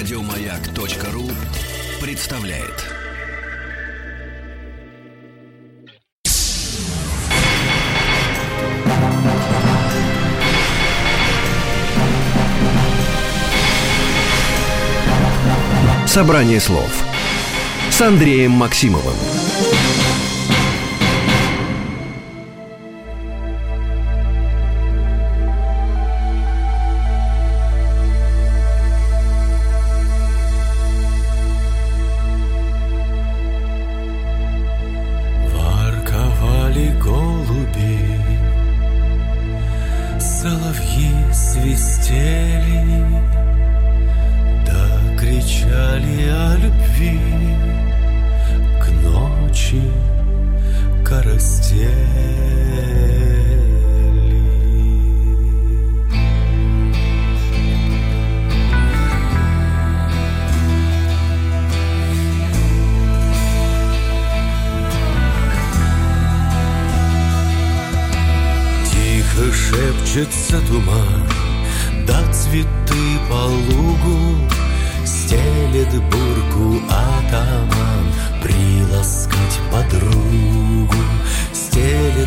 Радиомаяк.ру представляет. Собрание слов с Андреем Максимовым.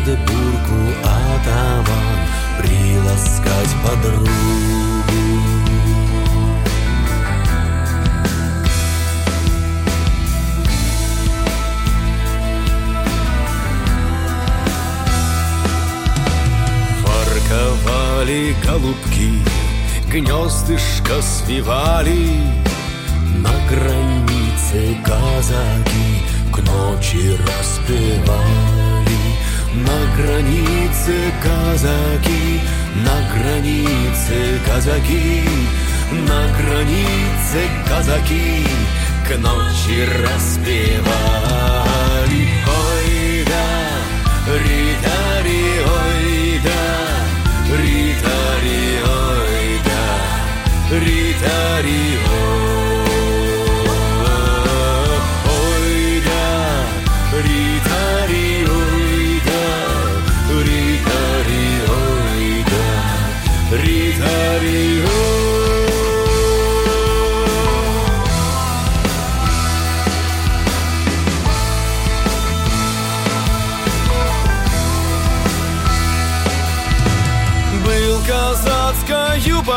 Стелет бурку атаман, приласкать подругу. Ворковали голубки, гнездышко свивали. На границе казаки к ночи распевали На границе казаки, на границе казаки На границе казаки к ночи распевали. Ой да, ритари, ой да, ритари, ой да, ритари, ой да, ритари,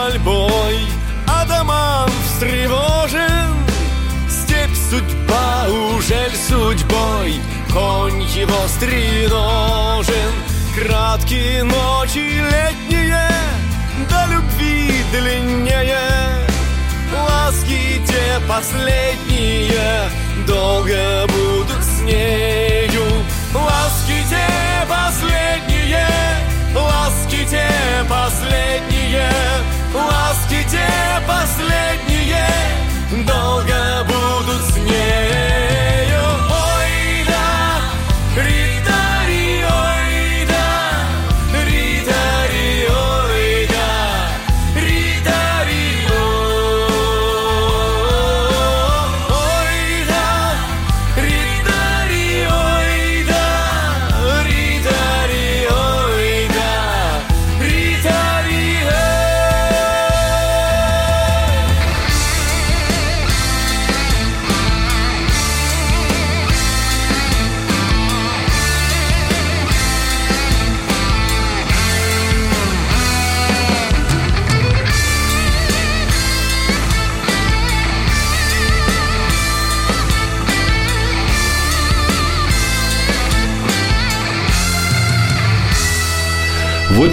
пальбой Адаман встревожен. Степь судьба, ужель судьбой? Конь его стреножен. Краткие ночи летние До любви длиннее. Ласки те последние Долго будут с нею. Ласки те последние Ласки те последние Ласки те последние Долго будут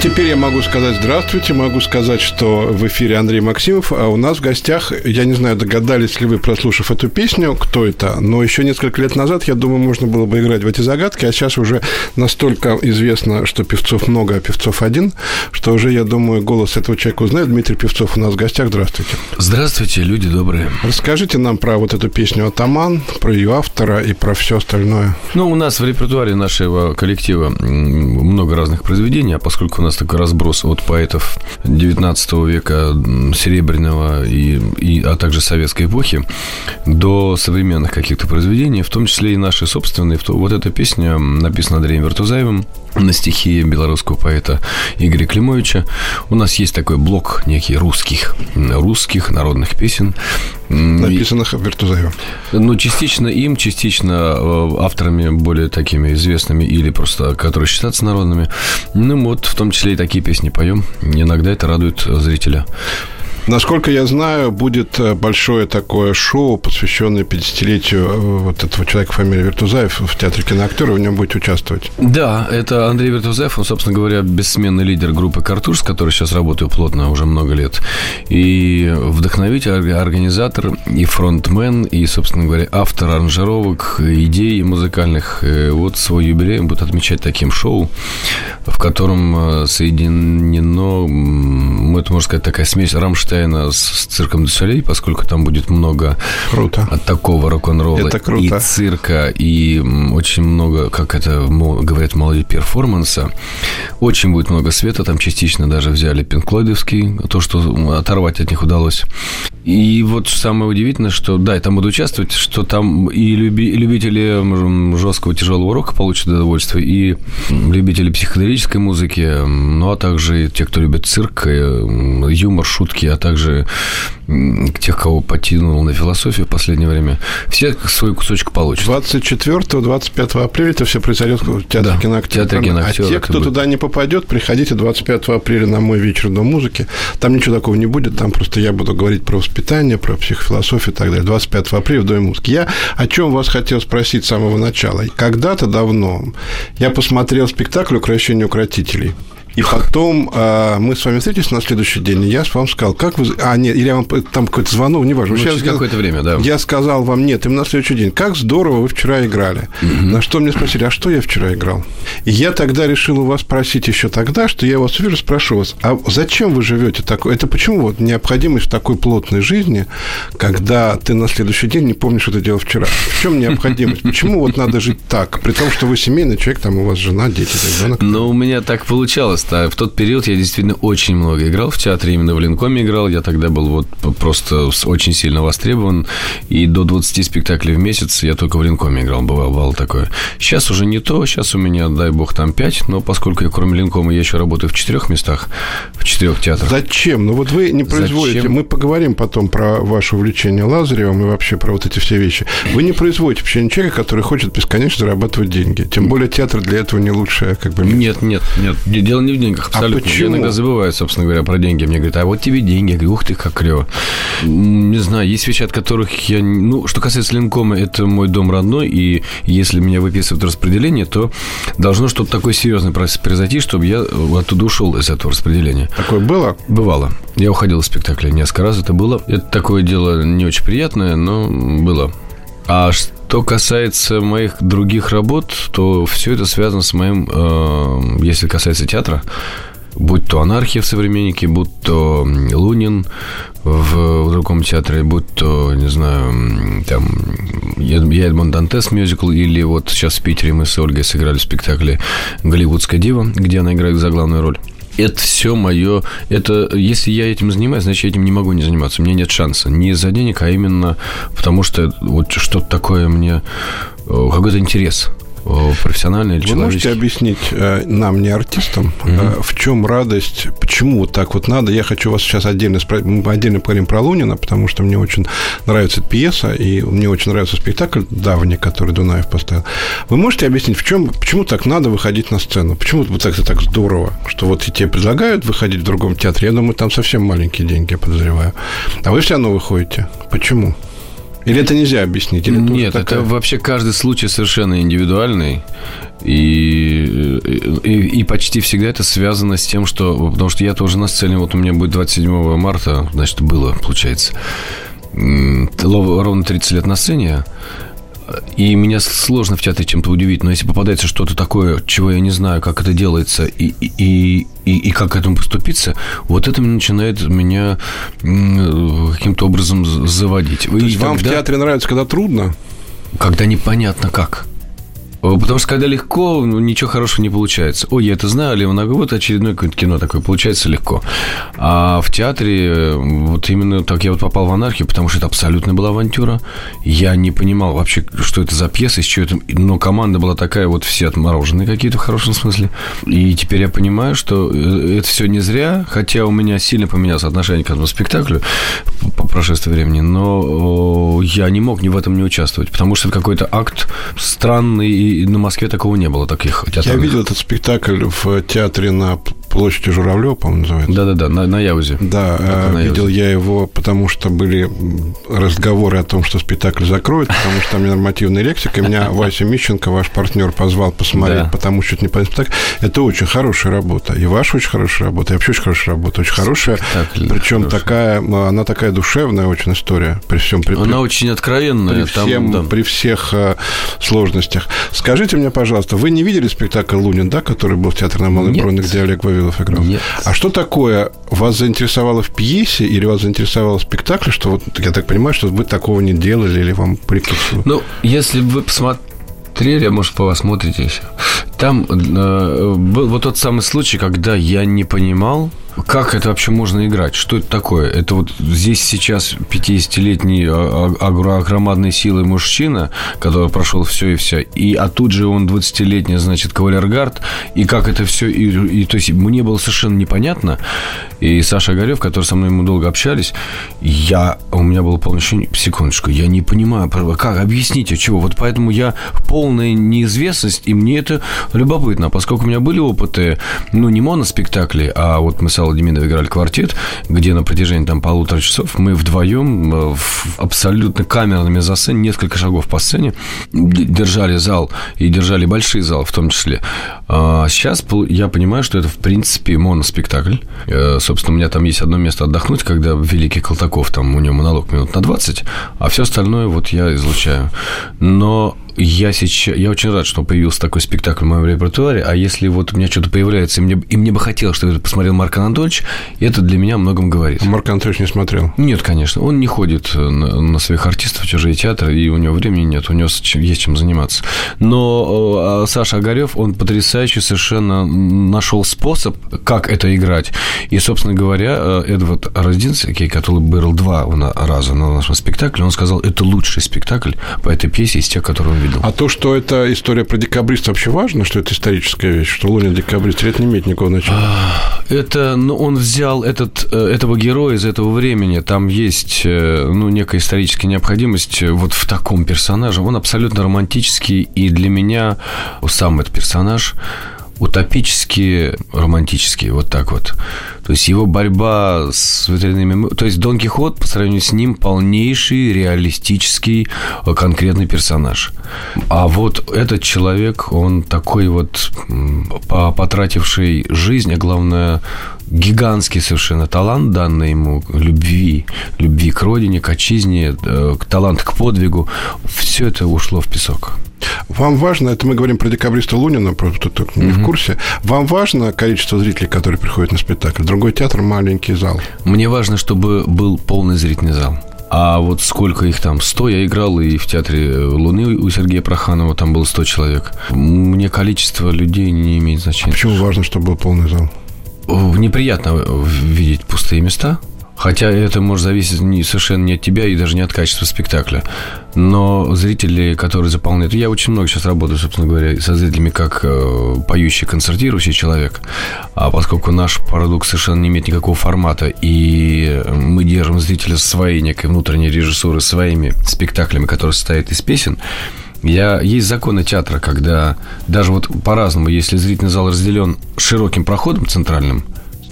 теперь я могу сказать здравствуйте, могу сказать, что в эфире Андрей Максимов, а у нас в гостях, я не знаю, догадались ли вы, прослушав эту песню, кто это, но еще несколько лет назад, я думаю, можно было бы играть в эти загадки, а сейчас уже настолько известно, что певцов много, а певцов один, что уже, я думаю, голос этого человека узнает. Дмитрий Певцов у нас в гостях, здравствуйте. Здравствуйте, люди добрые. Расскажите нам про вот эту песню «Атаман», про ее автора и про все остальное. Ну, у нас в репертуаре нашего коллектива много разных произведений, а поскольку у у нас такой разброс от поэтов 19 века, серебряного, и, и, а также советской эпохи, до современных каких-то произведений, в том числе и наши собственные. Вот эта песня написана Андреем Вертузаевым на стихи белорусского поэта Игоря Климовича. У нас есть такой блок некий русских, русских народных песен. Написанных Вертузаевым. Ну, частично им, частично э, авторами более такими известными или просто, которые считаются народными. Ну, вот в том числе и такие песни поем. Иногда это радует зрителя. Насколько я знаю, будет э, большое такое шоу, посвященное 50-летию э, вот этого человека фамилии Вертузаев в Театре киноактера. В нем будете участвовать. Да, это Андрей Вертузаев, он, собственно говоря, бессменный лидер группы «Картуш», с которой сейчас работаю плотно уже много лет. И вдохновитель, организатор, и фронтмен, и, собственно говоря, автор аранжировок, идей музыкальных. Э, вот свой юбилей он будет отмечать таким шоу, в котором соединено, это, можно сказать, такая смесь Рамштейна с, с цирком Дюсалей, поскольку там будет много круто. от такого рок-н-ролла это круто. и цирка, и очень много, как это говорят молодые, перформанса. Очень будет много света, там частично даже взяли пинклойдовский, то, что оторвать от них удалось. И вот самое удивительное, что да, я там буду участвовать, что там и, люби, и любители жесткого тяжелого рока получат удовольствие, и любители психоделической музыки, ну а также те, кто любит цирк, юмор, шутки, а также тех, кого потянул на философию в последнее время, все свой кусочек получат. 24-25 апреля это все произойдет в Театре да, киноактера. А те, кто туда не попадет, приходите 25 апреля на мой вечер до музыки. Там ничего такого не будет, там просто я буду говорить про воспитание, про психофилософию и так далее. 25 апреля в Доме музыки. Я о чем вас хотел спросить с самого начала. Когда-то давно я посмотрел спектакль «Укращение укротителей». И потом э, мы с вами встретились на следующий день, и я вам сказал, как вы... А, нет, или я вам там какой-то звонок, неважно. Ну, через какое-то время, да. Я сказал вам, нет, именно на следующий день, как здорово вы вчера играли. Угу. На что мне спросили, а что я вчера играл? И я тогда решил у вас спросить еще тогда, что я вас увижу, спрошу вас, а зачем вы живете такой? Это почему вот необходимость в такой плотной жизни, когда ты на следующий день не помнишь, что ты делал вчера? В чем необходимость? Почему вот надо жить так? При том, что вы семейный человек, там у вас жена, дети, ребенок. Ну, у меня так получалось просто. В тот период я действительно очень много играл в театре, именно в Ленкоме играл. Я тогда был вот просто очень сильно востребован. И до 20 спектаклей в месяц я только в Ленкоме играл, бывало, бывало такое. Сейчас уже не то, сейчас у меня, дай бог, там 5, но поскольку я кроме Ленкома я еще работаю в четырех местах, в четырех театрах. Зачем? Ну вот вы не производите, Зачем? мы поговорим потом про ваше увлечение Лазаревым и вообще про вот эти все вещи. Вы не производите вообще человека, который хочет бесконечно зарабатывать деньги. Тем более театр для этого не лучшее как бы Нет, нет, нет. Дело не в деньгах. Абсолютно. А почему? Я иногда забываю, собственно говоря, про деньги. Мне говорят, а вот тебе деньги. Я говорю, ух ты, как клево. Не знаю, есть вещи, от которых я... Ну, что касается Линкома, это мой дом родной, и если меня выписывают распределение, то должно что-то такое серьезное произойти, чтобы я оттуда ушел из этого распределения. Такое было? Бывало. Я уходил из спектакля несколько раз, это было. Это такое дело не очень приятное, но было. А что касается моих других работ, то все это связано с моим, э, если касается театра, будь то анархия в современнике, будь то Лунин в, в другом театре, будь то, не знаю, там, я Эдмон Дантес мюзикл, или вот сейчас в Питере мы с Ольгой сыграли в спектакле «Голливудская дива», где она играет за главную роль это все мое... Это, если я этим занимаюсь, значит, я этим не могу не заниматься. Меня нет шанса. Не из-за денег, а именно потому, что вот что-то такое мне... Э, какой-то интерес профессиональный или Вы можете объяснить э, нам, не артистам, угу. в чем радость, почему вот так вот надо? Я хочу вас сейчас отдельно спросить, мы отдельно поговорим про Лунина, потому что мне очень нравится эта пьеса, и мне очень нравится спектакль давний, который Дунаев поставил. Вы можете объяснить, в чем, почему так надо выходить на сцену? Почему вот так так здорово, что вот тебе предлагают выходить в другом театре? Я думаю, там совсем маленькие деньги, я подозреваю. А вы все равно выходите. Почему? Или это нельзя объяснить? Или Нет, такая... это вообще каждый случай совершенно индивидуальный. И, и, и почти всегда это связано с тем, что... Потому что я тоже на сцене, вот у меня будет 27 марта, значит, было, получается, ровно 30 лет на сцене. И меня сложно в театре чем-то удивить, но если попадается что-то такое, чего я не знаю, как это делается и, и, и, и как к этому поступиться, вот это начинает меня каким-то образом заводить. То есть и вам в театре нравится, когда трудно? Когда непонятно как. Потому что когда легко, ну, ничего хорошего не получается. Ой, я это знаю, Леонард, вот очередное какое-то кино такое, получается легко. А в театре э, вот именно так я вот попал в анархию, потому что это абсолютно была авантюра. Я не понимал вообще, что это за пьеса, из чего это... Но команда была такая, вот все отмороженные какие-то в хорошем смысле. И теперь я понимаю, что э, это все не зря, хотя у меня сильно поменялось отношение к этому спектаклю по прошествии времени, но я не мог ни в этом не участвовать, потому что это какой-то акт странный, и на Москве такого не было таких театров. Я видел этот спектакль в театре на площади Журавлева, по-моему, называется. Да-да-да, на, на Яузе. Да, Это на видел Яузе. я его, потому что были разговоры о том, что спектакль закроют, потому что там ненормативная лексика. И меня Вася Мищенко, ваш партнер, позвал посмотреть, Да. потому что не понятно спектакль. Это очень хорошая работа. И ваша очень хорошая работа, и вообще очень хорошая работа. Очень хорошая. Причем такая, она такая душевная очень история. При всем при, Она очень откровенная. при, там, всем, при всех э, сложностях. Скажите мне, пожалуйста, вы не видели спектакль «Лунин», да, который был в театре на Малой. Броне, где Олег Вавилов играл? Нет. А что такое вас заинтересовало в пьесе или вас заинтересовало в спектакле, что вот, я так понимаю, что вы такого не делали или вам прикидывали? Ну, если бы вы посмотрели, а может, посмотрите еще. Там э, был вот тот самый случай, когда я не понимал, как это вообще можно играть? Что это такое? Это вот здесь сейчас 50-летний а- а- огромадной силы мужчина, который прошел все и все, и, а тут же он 20-летний, значит, кавалергард, и как это все, и, и, то есть мне было совершенно непонятно, и Саша Огарев, который со мной мы долго общались, я, у меня было полное ощущение, секундочку, я не понимаю, как, объясните, чего, вот поэтому я в полной неизвестность, и мне это любопытно, поскольку у меня были опыты, ну, не моноспектакли, а вот мы с Аллой Демидовой играли квартет, где на протяжении там полутора часов мы вдвоем э, в абсолютно камерными за сценой, несколько шагов по сцене, держали зал и держали большие залы в том числе. А сейчас я понимаю, что это в принципе моноспектакль. Э, Собственно, у меня там есть одно место отдохнуть, когда Великий Колтаков, там у него монолог минут на 20, а все остальное вот я излучаю. Но я сейчас, я очень рад, что появился такой спектакль в моем репертуаре, а если вот у меня что-то появляется, и мне, и мне бы хотелось, чтобы это посмотрел Марк Анатольевич, это для меня о многом говорит. Марк Анатольевич не смотрел. Нет, конечно, он не ходит на, на своих артистов в чужие театры, и у него времени нет, у него есть чем заниматься. Но э, Саша Огарев, он потрясающе совершенно нашел способ, как это играть. И, собственно говоря, э, Эдвард Роздинский, который был два раза на нашем спектакле, он сказал, это лучший спектакль по этой пьесе из тех, которые он видел. А то, что это история про декабриста, вообще важно, что это историческая вещь, что Лунин декабрист, это не имеет никакого значения? Это, ну, он взял этот, э, этого героя из этого времени. Там есть, э, ну, некая историческая необходимость вот в таком персонаже. Он абсолютно романтический, и для меня сам этот персонаж утопически романтический, вот так вот. То есть его борьба с ветряными... То есть Дон Кихот по сравнению с ним полнейший реалистический э, конкретный персонаж. А вот этот человек, он такой вот потративший жизнь, а главное гигантский совершенно талант, данный ему любви, любви к родине, к отчизне, э, к- талант к подвигу, все это ушло в песок. Вам важно, это мы говорим про декабриста Лунина, просто кто не в курсе, вам важно количество зрителей, которые приходят на спектакль? Другой театр, маленький зал. Мне важно, чтобы был полный зрительный зал. А вот сколько их там? 100 я играл и в театре Луны у Сергея Проханова там было 100 человек. Мне количество людей не имеет значения. Почему важно, чтобы был полный зал? Неприятно видеть пустые места. Хотя это может зависеть не, совершенно не от тебя и даже не от качества спектакля. Но зрители, которые заполняют... Я очень много сейчас работаю, собственно говоря, со зрителями как э, поющий, концертирующий человек. А поскольку наш продукт совершенно не имеет никакого формата, и мы держим зрителя своей некой внутренней режиссуры, своими спектаклями, которые состоят из песен, я, есть законы театра, когда даже вот по-разному, если зрительный зал разделен широким проходом центральным,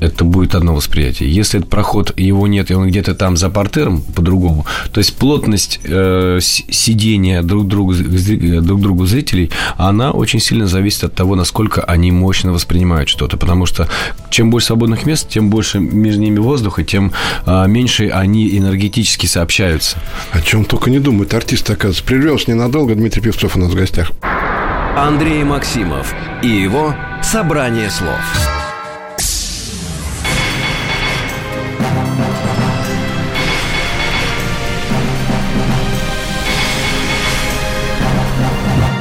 это будет одно восприятие. Если этот проход, его нет, и он где-то там за портером, по-другому, то есть плотность э, сидения друг другу, зри- друг другу зрителей, она очень сильно зависит от того, насколько они мощно воспринимают что-то. Потому что чем больше свободных мест, тем больше между ними воздуха, тем а, меньше они энергетически сообщаются. О чем только не думают артисты, оказывается. Прервемся ненадолго. Дмитрий Певцов у нас в гостях. Андрей Максимов и его «Собрание слов».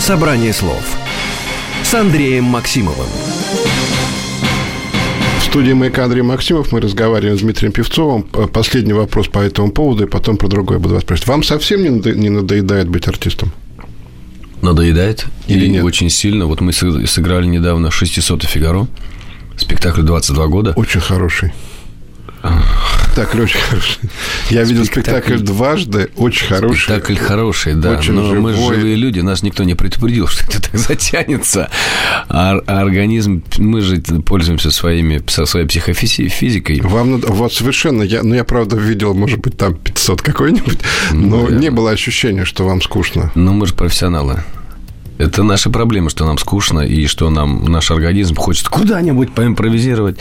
Собрание слов с Андреем Максимовым. В студии «Маяка» Андрей Максимов. Мы разговариваем с Дмитрием Певцовым. Последний вопрос по этому поводу, и потом про другое буду вас спрашивать. Вам совсем не, надо- не надоедает быть артистом? Надоедает. Или и нет? очень сильно. Вот мы сыг- сыграли недавно 600 Фигаро. Спектакль 22 года. Очень хороший. Спектакль очень хороший. Я видел спектакль Спектакль- дважды, очень хороший. Спектакль хороший, да. Очень но мы живой. живые люди, нас никто не предупредил, что это так затянется. А, а организм, мы же пользуемся своими, со своей психофизикой. Вам надо, вот совершенно, я, ну, я, правда, видел, может быть, там 500 какой-нибудь, но наверное. не было ощущения, что вам скучно. Но мы же профессионалы. Это наша проблема, что нам скучно и что нам наш организм хочет куда-нибудь поимпровизировать.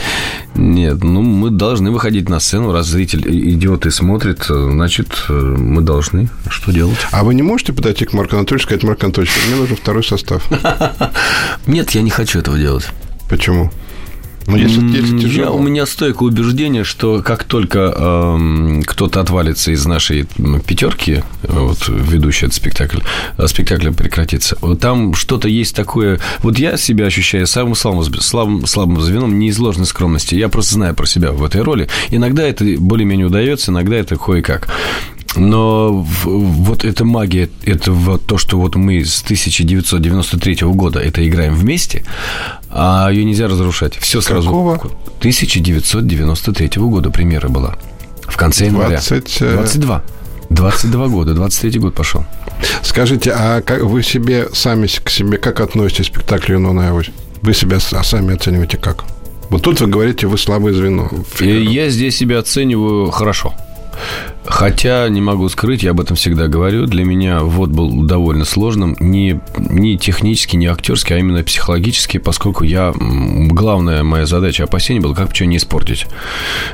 Нет, ну мы должны выходить на сцену, раз зритель идет и смотрит, значит, э, мы должны. Что делать? А вы не можете подойти к Марку Анатольевичу и сказать, Марк Анатольевич, мне нужен второй состав? Нет, я не хочу этого делать. Почему? Ну, если, если М, я- тяжело. у меня стойкое убеждение, что как только эм, кто-то отвалится из нашей пятерки, э, вот ведущий этот спектакль, э, спектакль прекратится, вот там что-то есть такое. Вот я себя ощущаю самым слабым, слабым, слабым звеном не из ложной скромности. Я просто знаю про себя в этой роли. Иногда это более-менее удается, иногда это кое-как. Но вот эта магия, это вот то, что вот мы с 1993 года это играем вместе, а ее нельзя разрушать. Все сразу. какого? 1993 года премьера была. В конце января. 20, э, 22. 22 года, 23 год пошел. Скажите, а как вы себе сами к себе как относитесь к спектаклю «Юнона и Авось»? Вы себя а сами оцениваете как? Вот тут вы говорите, вы слабое звено. И я здесь себя оцениваю хорошо. Хотя, не могу скрыть, я об этом всегда говорю, для меня вот был довольно сложным, не, не технически, не актерски, а именно психологически, поскольку я, главная моя задача, опасение было, как бы что не испортить.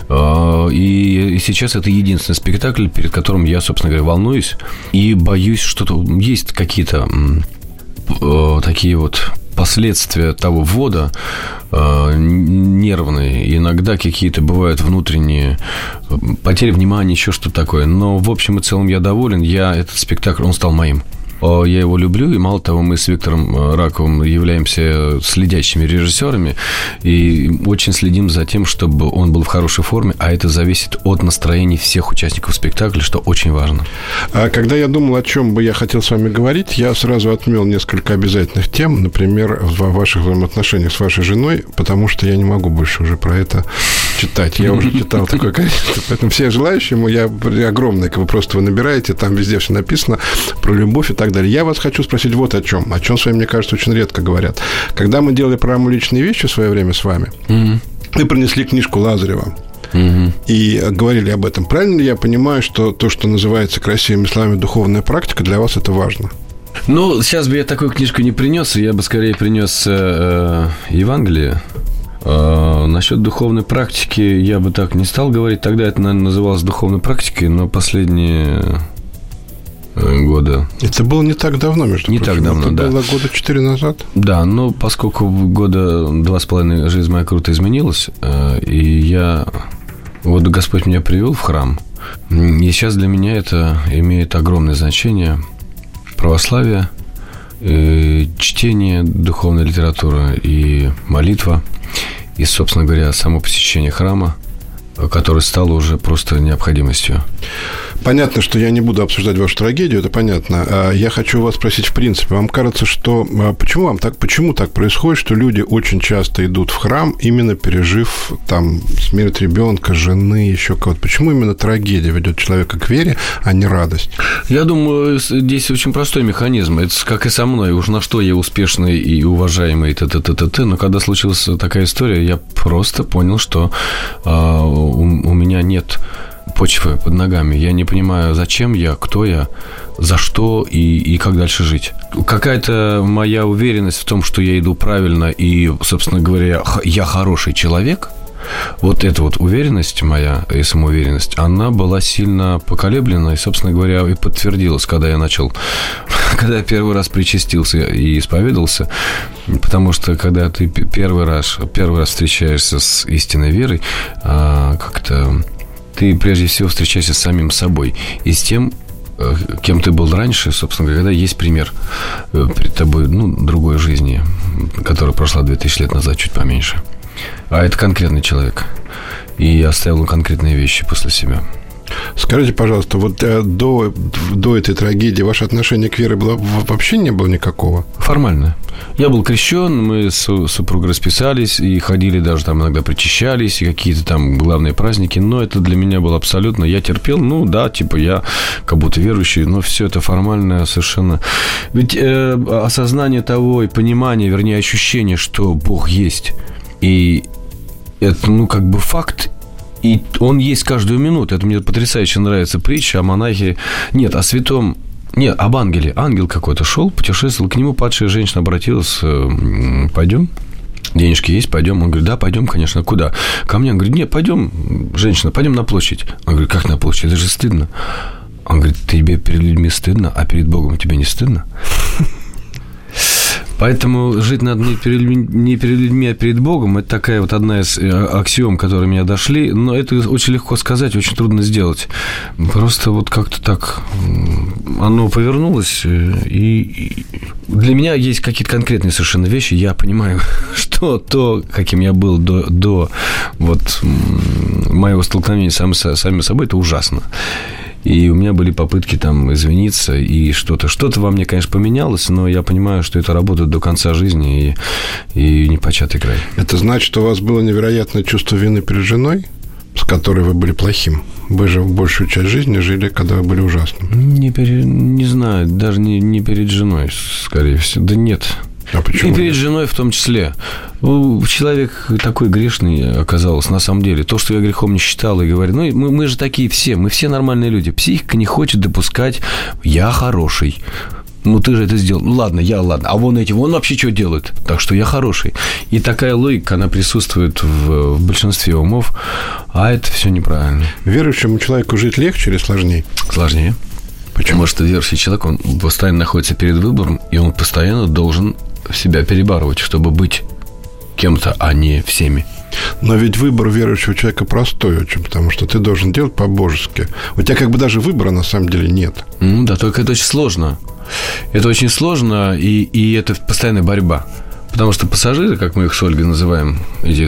А, И, и сейчас это единственный спектакль, перед которым я, собственно говоря, волнуюсь и боюсь, что есть какие-то э, такие вот последствия того ввода э, нервные. Иногда какие-то бывают внутренние э, потери внимания, еще что-то такое. Но в общем и целом я доволен. Я этот спектакль, он стал моим. Э, Я его люблю, и мало того, мы с Виктором э, Раковым являемся следящими режиссерами и очень следим за тем, чтобы он был в хорошей форме, а это зависит от настроений всех участников спектакля, что очень важно. А когда я думал, о чем бы я хотел с вами говорить, я сразу отмел несколько обязательных тем, например, в ваших взаимоотношениях с вашей женой, потому что я не могу больше уже про это читать. Я уже читал такое количество. Поэтому все желающие, я огромное, как вы просто вы набираете, там везде все написано про любовь и так далее. Я вас хочу спросить вот о чем, о чем с вами, мне кажется, очень редко говорят. Когда мы делали программу «Личные вещи» в свое время с вами, вы принесли книжку Лазарева и э, говорили об этом. Правильно ли я понимаю, что то, что называется красивыми словами духовная практика, для вас это важно? Ну, сейчас бы я такую книжку не принес, я бы скорее принес э, Евангелие. Э, насчет духовной практики я бы так не стал говорить. Тогда это, наверное, называлось духовной практикой, но последние э, года. Это было не так давно, между Не прочим. так давно, это да. было года четыре назад. Да, но поскольку года два с половиной жизнь моя круто изменилась, э, и я... Вот Господь меня привел в храм, и сейчас для меня это имеет огромное значение. Православие, чтение духовной литературы и молитва, и, собственно говоря, само посещение храма, которое стало уже просто необходимостью. Понятно, что я не буду обсуждать вашу трагедию, это понятно. А Я хочу вас спросить, в принципе, вам кажется, что а, почему вам так, почему так происходит, что люди очень часто идут в храм, именно пережив там смерть ребенка, жены, еще кого-то? Почему именно трагедия ведет человека к вере, а не радость? Я думаю, здесь очень простой механизм. Это как и со мной. Уж на что я успешный и уважаемый т т т т т Но когда случилась такая история, я просто понял, что а, у, у меня нет почвы под ногами. Я не понимаю, зачем я, кто я, за что и, и как дальше жить. Какая-то моя уверенность в том, что я иду правильно и, собственно говоря, я хороший человек – вот эта вот уверенность моя и самоуверенность, она была сильно поколеблена и, собственно говоря, и подтвердилась, когда я начал, когда я первый раз причастился и исповедовался, потому что когда ты первый раз, первый раз встречаешься с истинной верой, а, как-то ты прежде всего встречаешься с самим собой и с тем, э, кем ты был раньше, собственно говоря, когда есть пример э, перед тобой, ну, другой жизни, которая прошла 2000 лет назад, чуть поменьше. А это конкретный человек. И оставил он конкретные вещи после себя. Скажите, пожалуйста, вот э, до, до этой трагедии ваше отношение к вере было, вообще не было никакого? Формально. Я был крещен, мы с су- супругой расписались и ходили даже там иногда причащались, и какие-то там главные праздники, но это для меня было абсолютно... Я терпел, ну да, типа я как будто верующий, но все это формально совершенно... Ведь э, осознание того и понимание, вернее, ощущение, что Бог есть, и это, ну, как бы факт, и он есть каждую минуту. Это мне потрясающе нравится притча о монахе. Нет, о святом нет, об ангеле. Ангел какой-то шел, путешествовал, к нему падшая женщина обратилась, э, м, пойдем, денежки есть, пойдем. Он говорит, да, пойдем, конечно, куда? Ко мне, он говорит, нет, пойдем, женщина, пойдем на площадь. Он говорит, как на площадь, это же стыдно. Он говорит, тебе перед людьми стыдно, а перед Богом тебе не стыдно? Поэтому жить надо не перед, людьми- не перед людьми, а перед Богом. Это такая вот одна из э, аксиом, которые меня дошли. Но это очень легко сказать, очень трудно сделать. Просто вот как-то так оно повернулось. э, И, для меня есть какие-то конкретные совершенно вещи. Я понимаю, что то, каким я был до, до вот моего столкновения со- самим собой, это ужасно. И у меня были попытки там извиниться, и что-то, что-то во мне, конечно, поменялось, но я понимаю, что это работает до конца жизни, и, и не початый край. Это значит, что у вас было невероятное чувство вины перед женой, с которой вы были плохим. Вы же большую часть жизни жили, когда вы были ужасным. Не, пере- не знаю, даже не, не перед женой, скорее всего. Да нет. А почему И перед женой в том числе. Человек такой грешный оказался, на самом деле. То, что я грехом не считал и говорю, ну, мы, мы же такие все, мы все нормальные люди. Психика не хочет допускать «я хороший». Ну, ты же это сделал. Ну, ладно, я ладно. А вон эти, вон вообще что делают? Так что я хороший. И такая логика, она присутствует в, в большинстве умов, а это все неправильно. Верующему человеку жить легче или сложнее? Сложнее. Почему? Потому что верующий человек, он постоянно находится перед выбором, и он постоянно должен себя перебарывать, чтобы быть кем-то, а не всеми. Но ведь выбор верующего человека простой очень, потому что ты должен делать по-божески. У тебя как бы даже выбора на самом деле нет. Ну да, только это очень сложно. Это очень сложно, и, и это постоянная борьба. Потому что пассажиры, как мы их с Ольгой называем, эти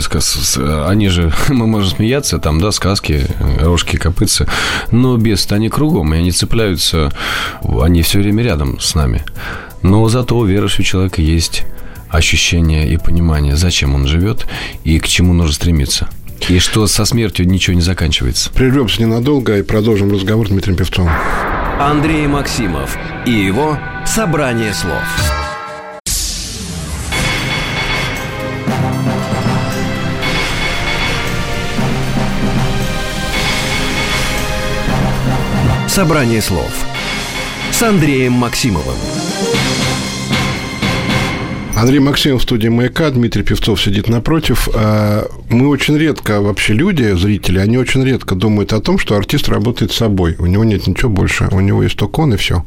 они же, мы можем смеяться, там, да, сказки, рожки, копытца, но без они кругом, и они цепляются, они все время рядом с нами. Но зато у верующего человека есть ощущение и понимание, зачем он живет и к чему нужно стремиться. И что со смертью ничего не заканчивается. Прервемся ненадолго и продолжим разговор с Дмитрием Певцовым. Андрей Максимов и его «Собрание слов». «Собрание слов» с Андреем Максимовым. Андрей Максимов в студии «Маяка», Дмитрий Певцов сидит напротив. А, Мы очень редко, вообще люди, зрители, они очень редко думают о том, что артист работает собой. У него нет ничего больше, у него есть только он и все.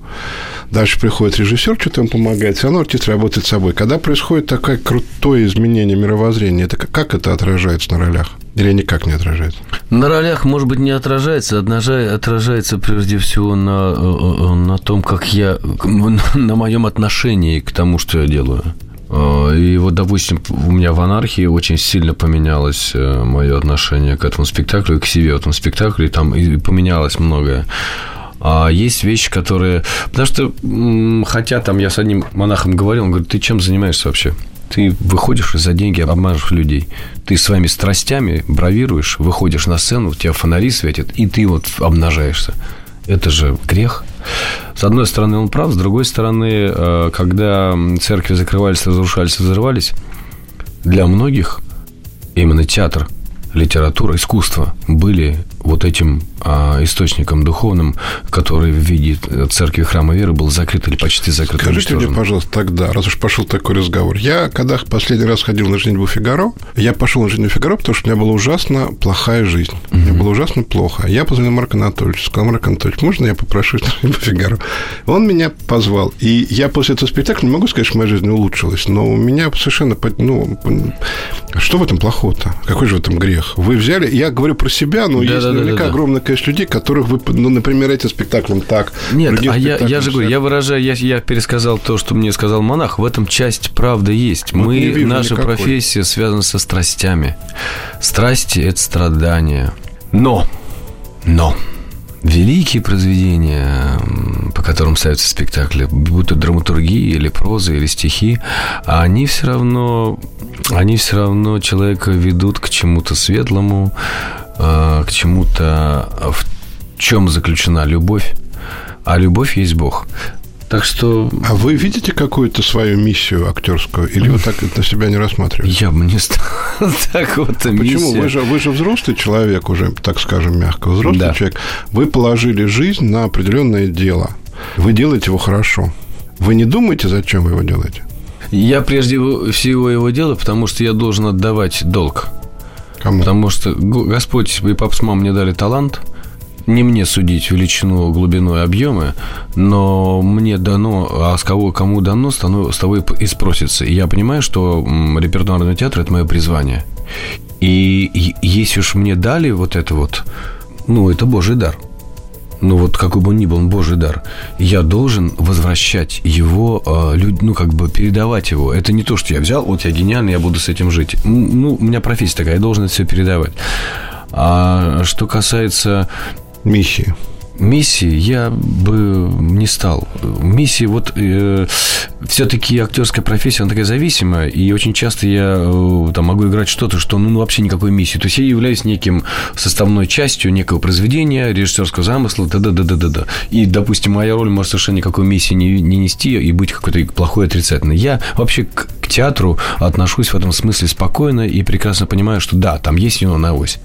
Дальше приходит режиссер, что-то ему помогает, все равно артист работает собой. Когда происходит такое крутое изменение мировоззрения, это как- это отражается на ролях? Или никак не отражается? На ролях, может быть, не отражается, отража- отражается прежде всего на, э, э, на том, как я, на моем отношении к тому, что я делаю. Э, И вот, допустим, у меня в «Анархии» очень сильно поменялось э, мое отношение к этому спектаклю, к себе в этом спектакле, и там и поменялось многое. А есть вещи, которые... Потому что, хотя там я с одним монахом говорил, он говорит, ты чем занимаешься вообще? Ты выходишь и за деньги обманываешь людей. Ты своими страстями бравируешь, выходишь на сцену, у тебя фонари светят, и ты вот обнажаешься. Это же грех. С одной стороны, он прав, с другой стороны, э, когда церкви закрывались, разрушались, взрывались, для многих именно театр, литература, искусство были вот этим а, источником духовным, который в виде церкви храма веры был закрыт или почти закрыт. Скажите мне, уничтожен. пожалуйста, тогда, раз уж пошел такой разговор. Я, когда последний раз ходил на «Женитьбу Фигаро», я пошел на «Женитьбу Фигаро», потому что у меня была ужасно плохая жизнь. Мне было ужасно плохо. Я позвонил Марку Анатольевичу, сказал, Марк Анатольевич, можно я попрошу на «Женитьбу Фигаро»? Он меня позвал. И я после этого спектакля не могу сказать, что моя жизнь улучшилась, но у меня совершенно... Ну, что в этом плохого-то? Какой же в этом грех? Вы взяли... Я говорю про себя, но Да, если да, наверняка да, да. огромное количество людей, которых вы, ну, например, этим спектаклем так. Нет, а я, я же говорю, я выражаю, я, я пересказал то, что мне сказал монах. В этом часть правды есть. Вот Мы, наша никакой. профессия связана со страстями. Страсти – это страдания. Но, но, великие произведения, по которым ставятся спектакли, будь то драматургия или проза, или стихи, они все равно, они все равно человека ведут к чему-то светлому, э, к чему-то, в чем заключена любовь, а любовь есть Бог. Так что А вы видите какую-то свою миссию актерскую, или вы так на себя не рассматриваете? я бы не стал так вот. Почему? миссия. Вы же, вы же взрослый человек уже, так скажем, мягко. Взрослый Да. человек. Вы положили жизнь на определенное дело. Вы делаете его хорошо. Вы не думаете, зачем вы его делаете? Я прежде всего его делаю, потому что я должен отдавать долг. Кому? Потому что Го- Господь и пап с мамой мне дали талант. Не мне судить величину, глубину и объемы, но мне дано, а с кого кому дано, с того и спросится. Я понимаю, что репертуарный театр – это мое призвание. И, и если уж мне дали вот это вот, ну, это Божий дар. Ну, вот какой бы он ни был, он Божий дар. Я должен возвращать его, люд- ну, как бы передавать его. Это не то, что я взял, вот я гениальный, я буду с этим жить. Ну, у меня профессия такая, я должен это все передавать. А что касается Миссии. Миссии, я бы не стал. Миссии, вот э, все-таки актерская профессия, она такая зависимая, и очень часто я э, там могу играть что-то, что ну, вообще никакой миссии. То есть я являюсь неким составной частью некого произведения, режиссерского замысла, да да да да да да И, допустим, моя роль может совершенно никакой миссии не, не нести и быть какой-то плохой, отрицательной. Я вообще к, к театру отношусь в этом смысле спокойно и прекрасно понимаю, что да, там есть него на ось.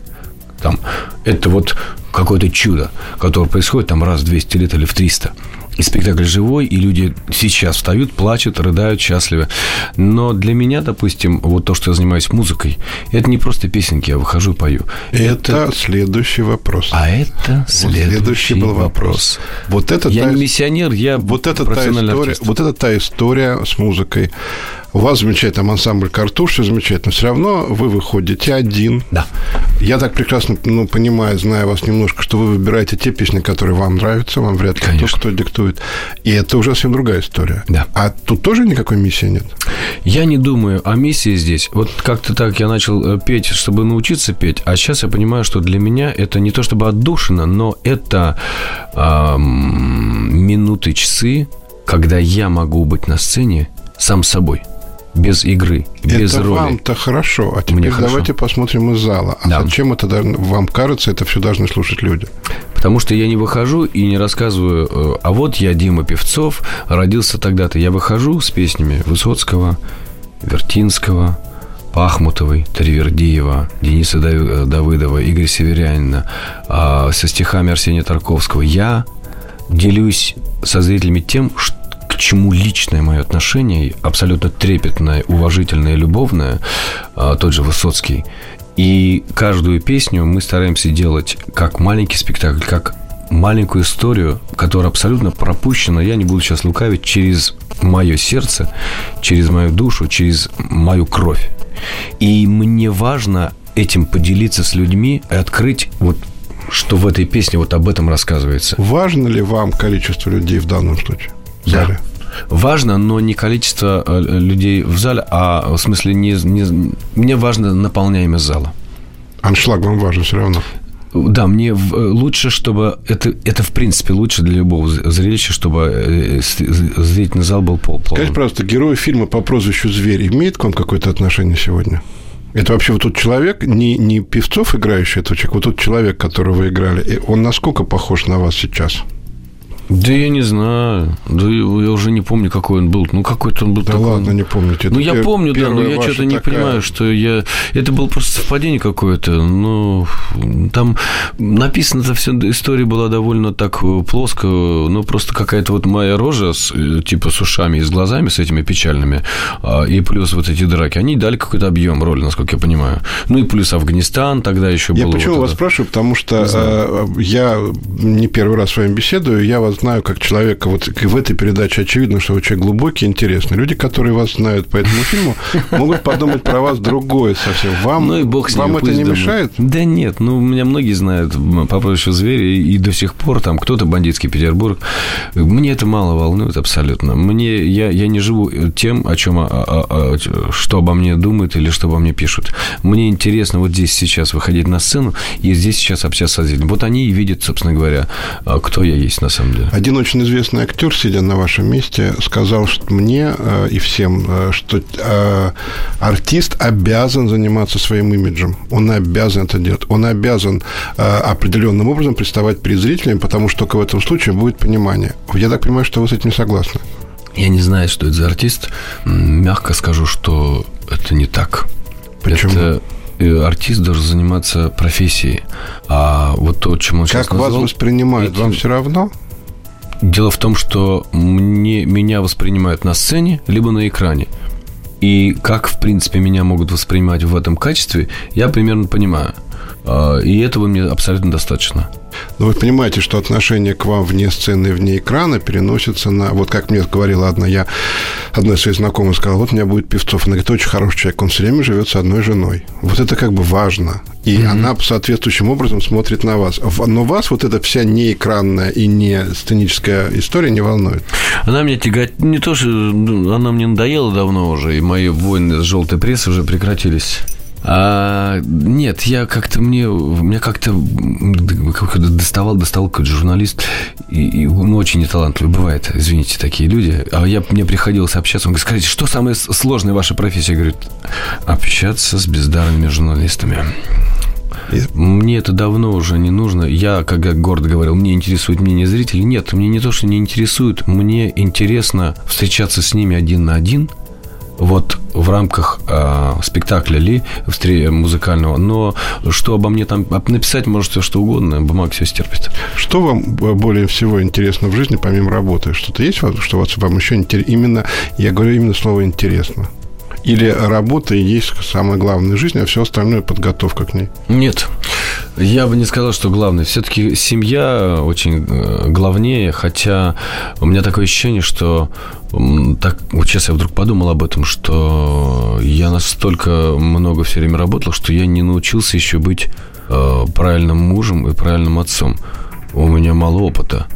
Там, это вот какое-то чудо, которое происходит там раз в 200 лет или в 300. И спектакль живой, и люди сейчас встают, плачут, рыдают, счастливы. Но для меня, допустим, вот то, что я занимаюсь музыкой, это не просто песенки, я выхожу и пою. Это, следующий вопрос. А это Вот следующий, был вопрос. Вот это Я та, не миссионер, я вот это та история, артист. вот это та история с музыкой. У вас замечательный ансамбль «Картуш», замечательно. Все равно вы выходите один. Да. Я так прекрасно ну, понимаю, зная вас немножко, что вы выбираете те песни, которые вам нравятся, вам вряд ли кто, Конечно. кто диктует. И это уже совсем другая история. Да. А тут тоже никакой миссии нет? Я не думаю о миссии здесь. Вот как-то так я начал э, петь, чтобы научиться петь, а сейчас я понимаю, что для меня это не то чтобы отдушина, но это ам, минуты, часы, когда я могу быть на сцене сам собой, без игры, без это роли. вам-то хорошо. А теперь Мне хорошо. давайте посмотрим из зала. А Да. зачем это вам кажется, это все должны слушать люди? Потому что я не выхожу и не рассказываю, э, а вот я Дима Певцов, родился тогда-то. Я выхожу с песнями Высоцкого, Вертинского, Пахмутовой, Тривердиева, Дениса Дав- Давыдова, Игоря Северянина, а, со стихами Арсения Тарковского. Я делюсь со зрителями тем, ш- к чему личное мое отношение, абсолютно трепетное, уважительное, любовное, а, тот же Высоцкий. И каждую песню мы стараемся делать как маленький спектакль, как маленькую историю, которая абсолютно пропущена, я не буду сейчас лукавить, через мое сердце, через мою душу, через мою кровь. И мне важно этим поделиться с людьми и открыть вот что в этой песне вот об этом рассказывается. Важно ли вам количество людей в данном случае? В Да. зале? Важно, но не количество э, людей в зале, а в смысле не, не- мне важно наполняемость зала. Аншлаг вам важен все равно. Да, мне э, лучше, чтобы это, это в принципе лучше для любого зрелища, чтобы э, зрительный зал был пол. Скажите, пожалуйста, герой фильма по прозвищу «Зверь» имеет к вам какое-то отношение сегодня? Это вообще вот тот человек, не, не певцов играющий этого человека, вот тот человек, которого вы играли, он насколько похож на вас сейчас? Да я не знаю. Да я я уже не помню, какой он был. Ну, какой-то он был Да такой. ладно, не помните. Ну, я помню, да, но я что-то не такая- понимаю, что я... Это было просто совпадение какое-то. Ну, там написано-то вся история была довольно так плоско. Ну, просто какая-то вот моя рожа, с, типа с ушами и с глазами, с этими печальными, а, и плюс вот эти драки, они дали какой-то объем роли, насколько я понимаю. Ну, и плюс Афганистан тогда еще Я было. почему вот вас это. спрашиваю? Потому что э, я не первый раз с вами беседую, я вас знаю как человека, вот и в этой передаче очевидно, что вы человек глубокий, интересный. Люди, которые вас знают по этому фильму, могут подумать про вас другое совсем. Вам, Ну и бог с ним, вам это не думают. мешает? Да нет, ну, меня многие знают по прозвищу Зверь, и, до сих пор там кто-то бандитский Петербург. Мне это мало волнует абсолютно. Мне, я, я не живу тем, о чем, что обо мне думают или что обо мне пишут. Мне интересно вот здесь сейчас выходить на сцену и здесь сейчас общаться с зрителями. Вот они и видят, собственно говоря, а, кто я есть на самом деле. Один очень известный актер, сидя на вашем месте, сказал что мне э, и всем, э, что э, артист обязан заниматься своим имиджем. Он обязан это делать. Он обязан э, определенным образом приставать перед зрителями, потому что только в этом случае будет понимание. Я так понимаю, что вы с этим не согласны. Я не знаю, что это за артист. Мягко скажу, что это не так. Почему? Это артист должен заниматься профессией. А вот то, чем он сейчас Как вас воспринимают, этим- вам все равно? Дело в том, что мне, меня воспринимают на сцене, либо на экране. И как, в принципе, меня могут воспринимать в этом качестве, я примерно понимаю. А, И этого мне абсолютно достаточно. Но вы понимаете, что отношение к вам вне сцены вне экрана переносится на... Вот как мне говорила одна, я одной своей знакомой сказала, вот у меня будет Певцов. Она говорит, очень хороший человек, он все время живет с одной женой. Вот это как бы важно. И она соответствующим образом смотрит на вас. Но вас вот эта вся неэкранная и не сценическая история не волнует. Она мне тягот... Не то, что ну, она мне надоела давно уже, и мои войны с желтой прессой уже прекратились. А, нет, я как-то мне, меня как-то м, как-то доставал, доставал какой-то журналист, и, и он очень неталантливый бывает, извините, такие люди. А я, мне приходилось общаться, он говорит, скажите, что самое сложное в вашей профессии? Я говорю, общаться с бездарными журналистами. Мне это давно уже не нужно. Я, как я гордо говорил, мне интересует мнение зрителей. Нет, мне не то, что не интересует. Мне интересно встречаться с ними один на один. Вот в рамках э, спектакля ли музыкального, но что обо мне там написать может все что угодно, бумага все стерпит. Что вам б- более всего интересно в жизни, помимо работы? Что-то есть, что вас- вам еще интересно? Именно, я говорю именно слово «интересно». Или работа и есть самое главное в жизни, а все остальное подготовка к ней. Нет, я бы не сказал, что главное. Все-таки семья очень э, главнее, хотя у меня такое ощущение, что так, вот сейчас я вдруг подумал об этом, что я настолько много все время работал, что я не научился еще быть э, правильным мужем и правильным отцом. У меня мало опыта.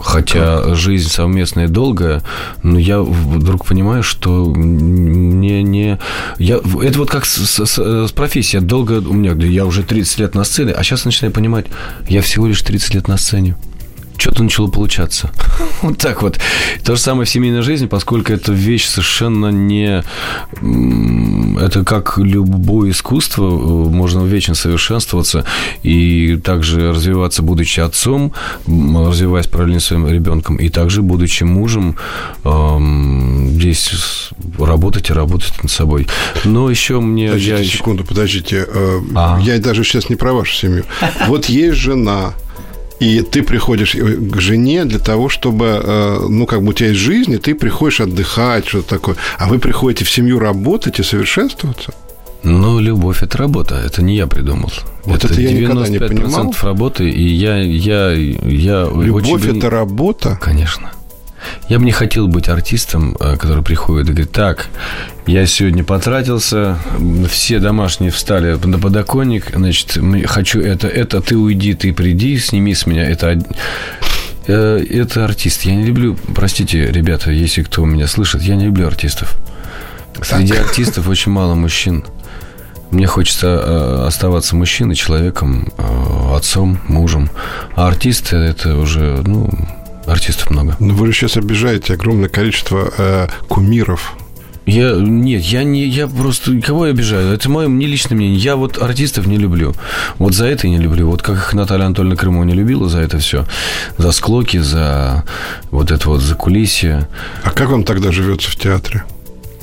Хотя жизнь совместная долгая, но я вдруг понимаю, что мне не... Я, это вот как с, с- с- профессией. Долго... У меня я уже 30 лет на сцене, а сейчас начинаю понимать, я всего лишь 30 лет на сцене. Что-то начало получаться. Вот так вот. То же самое в семейной жизни, поскольку это вещь совершенно не... Это как любое искусство, э, можно вечно совершенствоваться и также развиваться, будучи отцом, развиваясь параллельно своим ребенком, и также, будучи мужем, эм, здесь работать и работать над собой. Но еще мне... Подождите я секунду, подождите. Э, А. Я даже сейчас не про вашу семью. Вот есть жена, и ты приходишь э, к жене для того, чтобы, э, ну, как бы у тебя есть жизнь, и ты приходишь отдыхать, что-то такое. А вы приходите в семью работать и совершенствоваться? Ну, любовь – это работа, это не я придумал. Вот это я никогда не понимал. 95% работы, и я, я, я Любовь очень... – это работа? Конечно. Я бы не хотел быть артистом, э, который приходит и говорит, так, я сегодня потратился, все домашние встали на подоконник, значит, хочу это, это, ты уйди, ты приди, сними с меня, это... Э, Это артист. Я не люблю, простите, ребята, если кто меня слышит, я не люблю артистов. Среди артистов очень мало мужчин. Мне хочется э, оставаться мужчиной, человеком, отцом, мужем. А артисты это уже, ну, артистов много. Ну, вы же сейчас обижаете огромное количество э, кумиров. Я нет, я не, я просто кого я обижаю? Это мое не личное мнение. Я вот артистов не люблю. Вот за это и не люблю. Вот как их Наталья Анатольевна Крымова не любила за это все, за склоки, за вот это вот за кулисье. А как вам тогда живется в театре?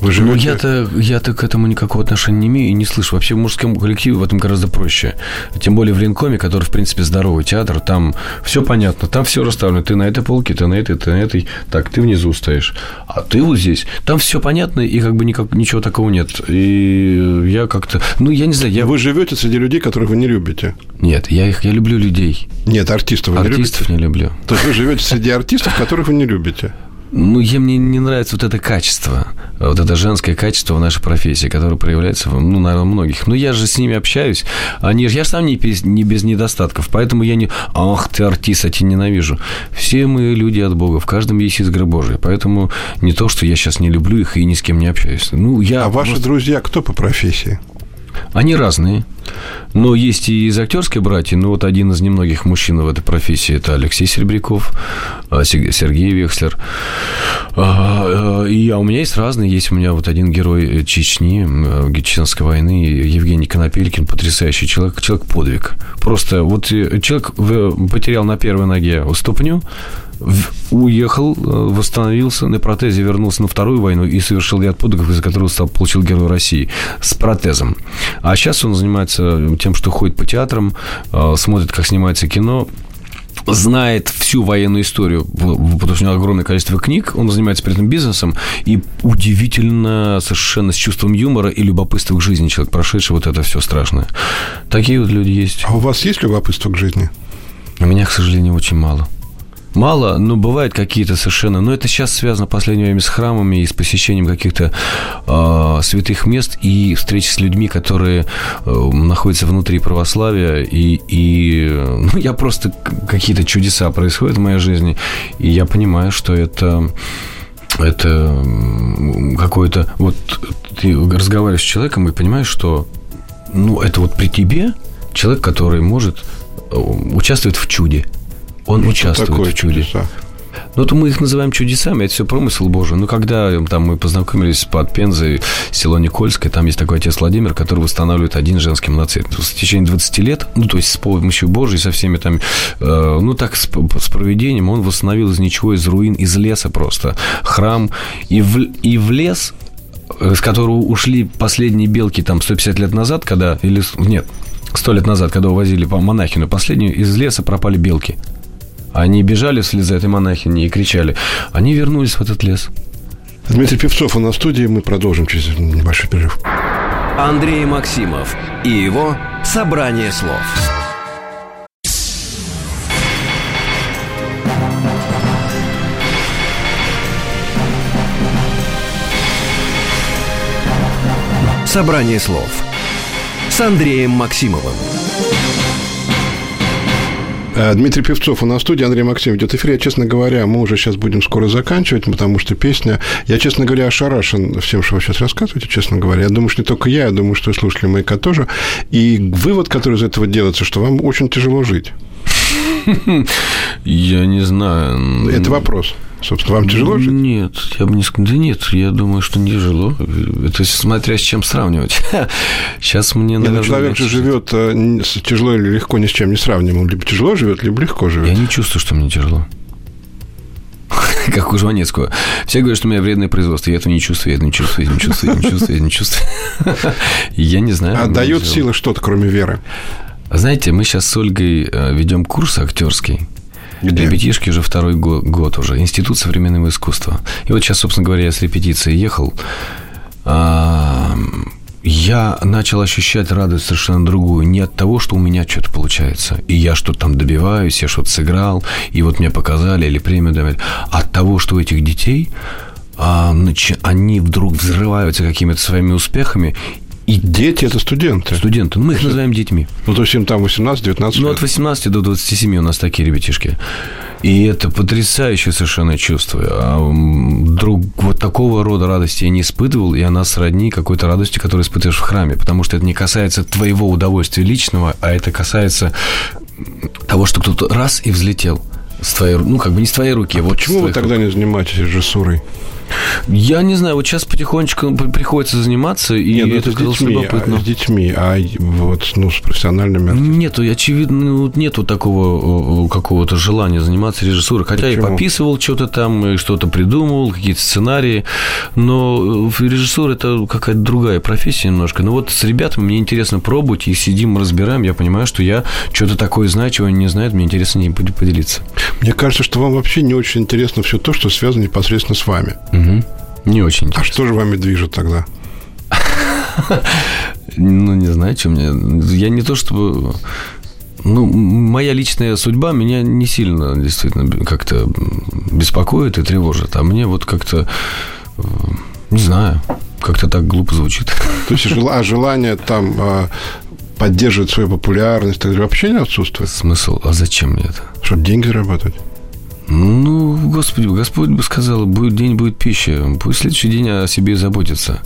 Вы Ну, живете... я-то, я-то к этому никакого отношения не имею и не слышу. Вообще в мужском коллективе в этом гораздо проще. Тем более в Ренкоме, который, в принципе, здоровый театр, там все понятно, там все расставлено. Ты на этой полке, ты на этой, ты на этой. Так, ты внизу стоишь, а ты вот здесь. Там все понятно, и как бы никак, ничего такого нет. И я как-то... Ну, я не знаю, я... Вы живете среди людей, которых вы не любите. Нет, я их, я люблю людей. Нет, артистов вы Артистов не не люблю. любите. То есть вы живете среди артистов, которых вы не любите. Ну, я, мне не нравится вот это качество, вот это женское качество в нашей профессии, которое проявляется, ну, наверное, многих. Но я же с ними общаюсь, они же, я сам не без, не без недостатков, поэтому я не, ах, ты артист, я тебя ненавижу. Все мы люди от Бога, в каждом есть искра Божия, поэтому не то, что я сейчас не люблю их и ни с кем не общаюсь. Ну, я А ваши просто- друзья кто по профессии? Они разные. Но есть и из актерской братья. Ну, вот один из немногих мужчин в этой профессии – это Алексей Серебряков, а, Се- Сергей Векслер. А, а, И а у меня есть разные. Есть у меня вот один герой Чечни, м, Чеченской войны, Евгений Конопелькин, потрясающий человек, человек подвиг. Просто вот э, человек потерял на первой ноге ступню, уехал, э, восстановился, на протезе вернулся на вторую войну и совершил ряд подвигов, из-за которого стал, получил Герой России с протезом. А сейчас он занимается тем, что ходит по театрам, э, смотрит, как снимается кино, знает всю военную историю, потому что у него огромное количество книг, он занимается при этом бизнесом, и удивительно совершенно с чувством юмора и любопытства к жизни человек, прошедший вот это все страшное. Такие вот люди есть. А у вас есть любопытство к жизни? У меня, к сожалению, очень мало. Мало, но бывают какие-то совершенно... Но это сейчас связано в последнее время с храмами и с посещением каких-то э, святых мест и встречи с людьми, которые э, находятся внутри православия. И, и ну, я просто... Какие-то чудеса происходят в моей жизни, и я понимаю, что это... Это какое-то... Вот ты разговариваешь с человеком и понимаешь, что ну, это вот при тебе человек, который может э, участвовать в чуде. Он Что участвует такое в чуде. чудеса? Ну, то мы их называем чудесами, это все промысел Божий. Ну, когда э, там мы познакомились под Пензой, село Никольское, там есть такой отец Владимир, который восстанавливает один женский моноцит. В течение 20 лет, ну, то есть с помощью Божией, со всеми там, э, ну, так, с, с проведением, он восстановил из ничего, из руин, из леса просто храм. И в, и в лес э, с которого ушли последние белки там 150 лет назад, когда, или, нет, 100 лет назад, когда увозили по монахину последнюю, из леса пропали белки. Они бежали вслед за этой монахиней и кричали. Они вернулись в этот лес. Дмитрий Певцов у нас в студии. Мы продолжим через небольшой перерыв. Андрей Максимов и его «Собрание слов». «Собрание слов» с Андреем Максимовым. Э, Дмитрий Певцов у нас в студии, Андрей Максим ведет эфир. Я, честно говоря, мы уже сейчас будем скоро заканчивать, потому что песня... Я, честно говоря, ошарашен всем, что вы сейчас рассказываете, честно говоря. Я думаю, что не только я, я думаю, что и слушатели маяка тоже. И вывод, который из этого делается, что вам очень тяжело жить. Я не знаю. Это вопрос. Собственно, вам тяжело жить? Нет, я бы не сказал. Да нет, я думаю, что не тяжело. Это смотря с чем сравнивать. Сейчас мне, ну, наверное, человек же живет э, тяжело или легко ни с чем не сравним. Он либо тяжело живет, либо легко Я живет. не чувствую, что мне тяжело. Как у Жванецкого. Все говорят, что у меня вредное производство. Я этого не чувствую, я этого не чувствую, я не чувствую, я не чувствую, я не чувствую. Я не знаю. А тяжело. силы что-то, кроме веры. Знаете, мы сейчас с Ольгой э, ведем курс актерский. Где? Репетишки уже второй го- год уже. Институт современного искусства. И вот сейчас, собственно говоря, я с репетиции ехал. а, Я начал ощущать радость совершенно другую. Не от того, что у меня что-то получается. И я что-то там добиваюсь, я что-то сыграл, и вот мне показали или премию дали. А от того, что у этих детей а, они вдруг взрываются какими-то своими успехами, и Дети – это студенты. студенты, мы их называем детьми. Ну, то есть им там 18-19 Ну, от 18 до 27 у нас такие ребятишки. И это потрясающее совершенно чувство. А м, вдруг вот такого рода радости я не испытывал, и она сродни какой-то радости, которую испытываешь в храме. Потому что это не касается твоего удовольствия личного, а это касается того, что кто-то раз и взлетел с твоей, ну, как бы не с твоей руки, а вот с Почему вы твоих тогда рук. не занимаетесь режиссурой? Я не знаю, вот сейчас потихонечку приходится заниматься, и Нет, ну, это это с казалось детьми, любопытно. а, с детьми, а вот ну, с профессиональными артистами. Нету, очевидно, ну, нету такого какого-то желания заниматься режиссурой. Хотя Почему? я пописывал что-то там, и что-то придумывал, какие-то сценарии. Но э, режиссура это какая-то другая профессия немножко. Но вот с ребятами мне интересно пробовать, и сидим, разбираем. Я понимаю, что я что-то такое знаю, чего они не знают, мне интересно ним под- поделиться. Мне кажется, что вам вообще не очень интересно все то, что связано непосредственно с вами. Мгм. Не очень А интересно. что же вами движет тогда? Ну, не знаю, что мне... Я не то, чтобы... Ну, моя личная судьба меня не сильно действительно как-то беспокоит и тревожит. А мне вот как-то... э, Не знаю, как-то так глупо звучит. То есть а желание там а, поддерживать свою популярность так вообще не отсутствует, Смысл? А зачем мне это? чтобы деньги зарабатывать. Ну, Господи, Господь бы сказал, будет день, будет пища. Пусть следующий день о себе заботится.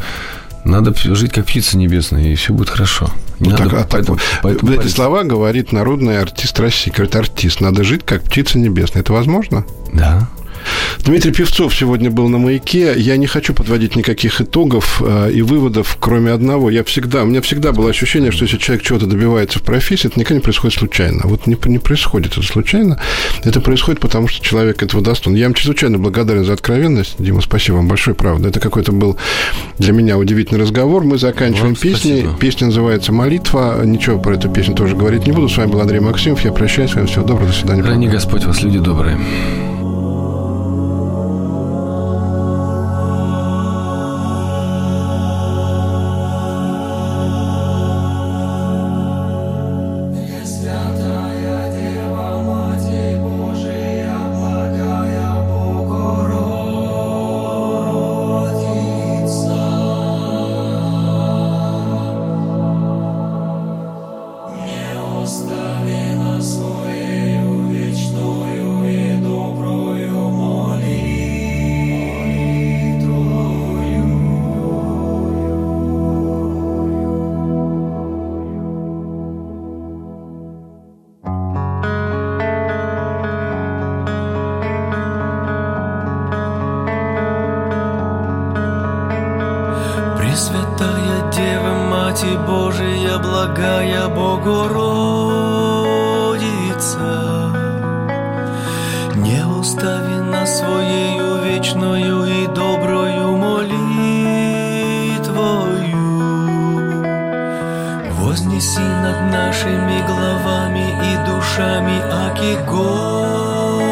Надо жить как птица небесная, и все будет хорошо. Не Ну, надо так, а так поэтому- поэтому эти париться. слова говорит народный артист России. Говорит, артист, надо жить как птица небесная. Это возможно? Да. Дмитрий Певцов сегодня был на маяке. Я не хочу подводить никаких итогов э, и выводов, кроме одного. Я всегда, у меня всегда было ощущение, что если человек чего-то добивается в профессии, это никогда не происходит случайно. Вот не, не происходит это случайно. Это происходит потому, что человек этого достоин. Я вам чрезвычайно благодарен за откровенность. Дима, спасибо вам большое, правда. Это какой-то был для меня удивительный разговор. Мы заканчиваем песней. Песня называется «Молитва». Ничего про эту песню тоже говорить не буду. С вами был Андрей Максимов. Я прощаюсь с вами. Всего доброго. До свидания. Храни Господь вас, люди добрые. Благая Богородица, не устави нас своею вечною и доброю молитвою. Вознеси над нашими головами и душами, аки голубица,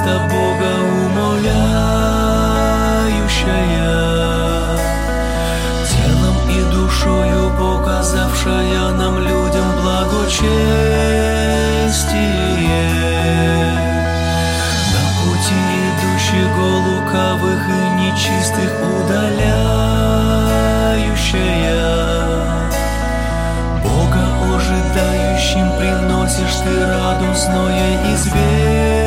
Христа Бога умоляющая, телом и душою показавшая нам людям благочестие. На пути идущего лукавых и нечистых удаляющая Бога ожидающим приносишь ты радостное известие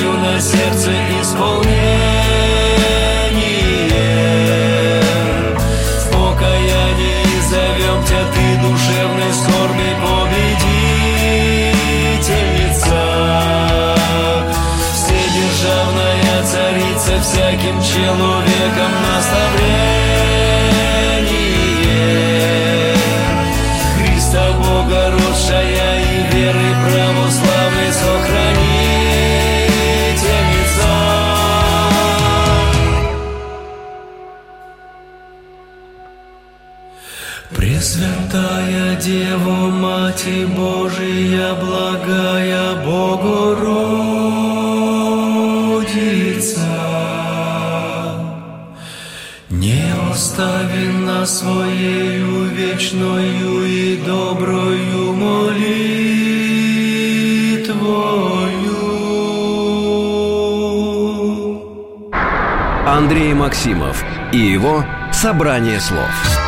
На сердце исполнение. В покаянии зовем тебя ты душевной скорби победительница. Вседержавная царица всяким челом. Мати Божия, благая Богородица, не остави нас своею вечною и доброю молитвою. Андрей Максимов и его «Собрание слов».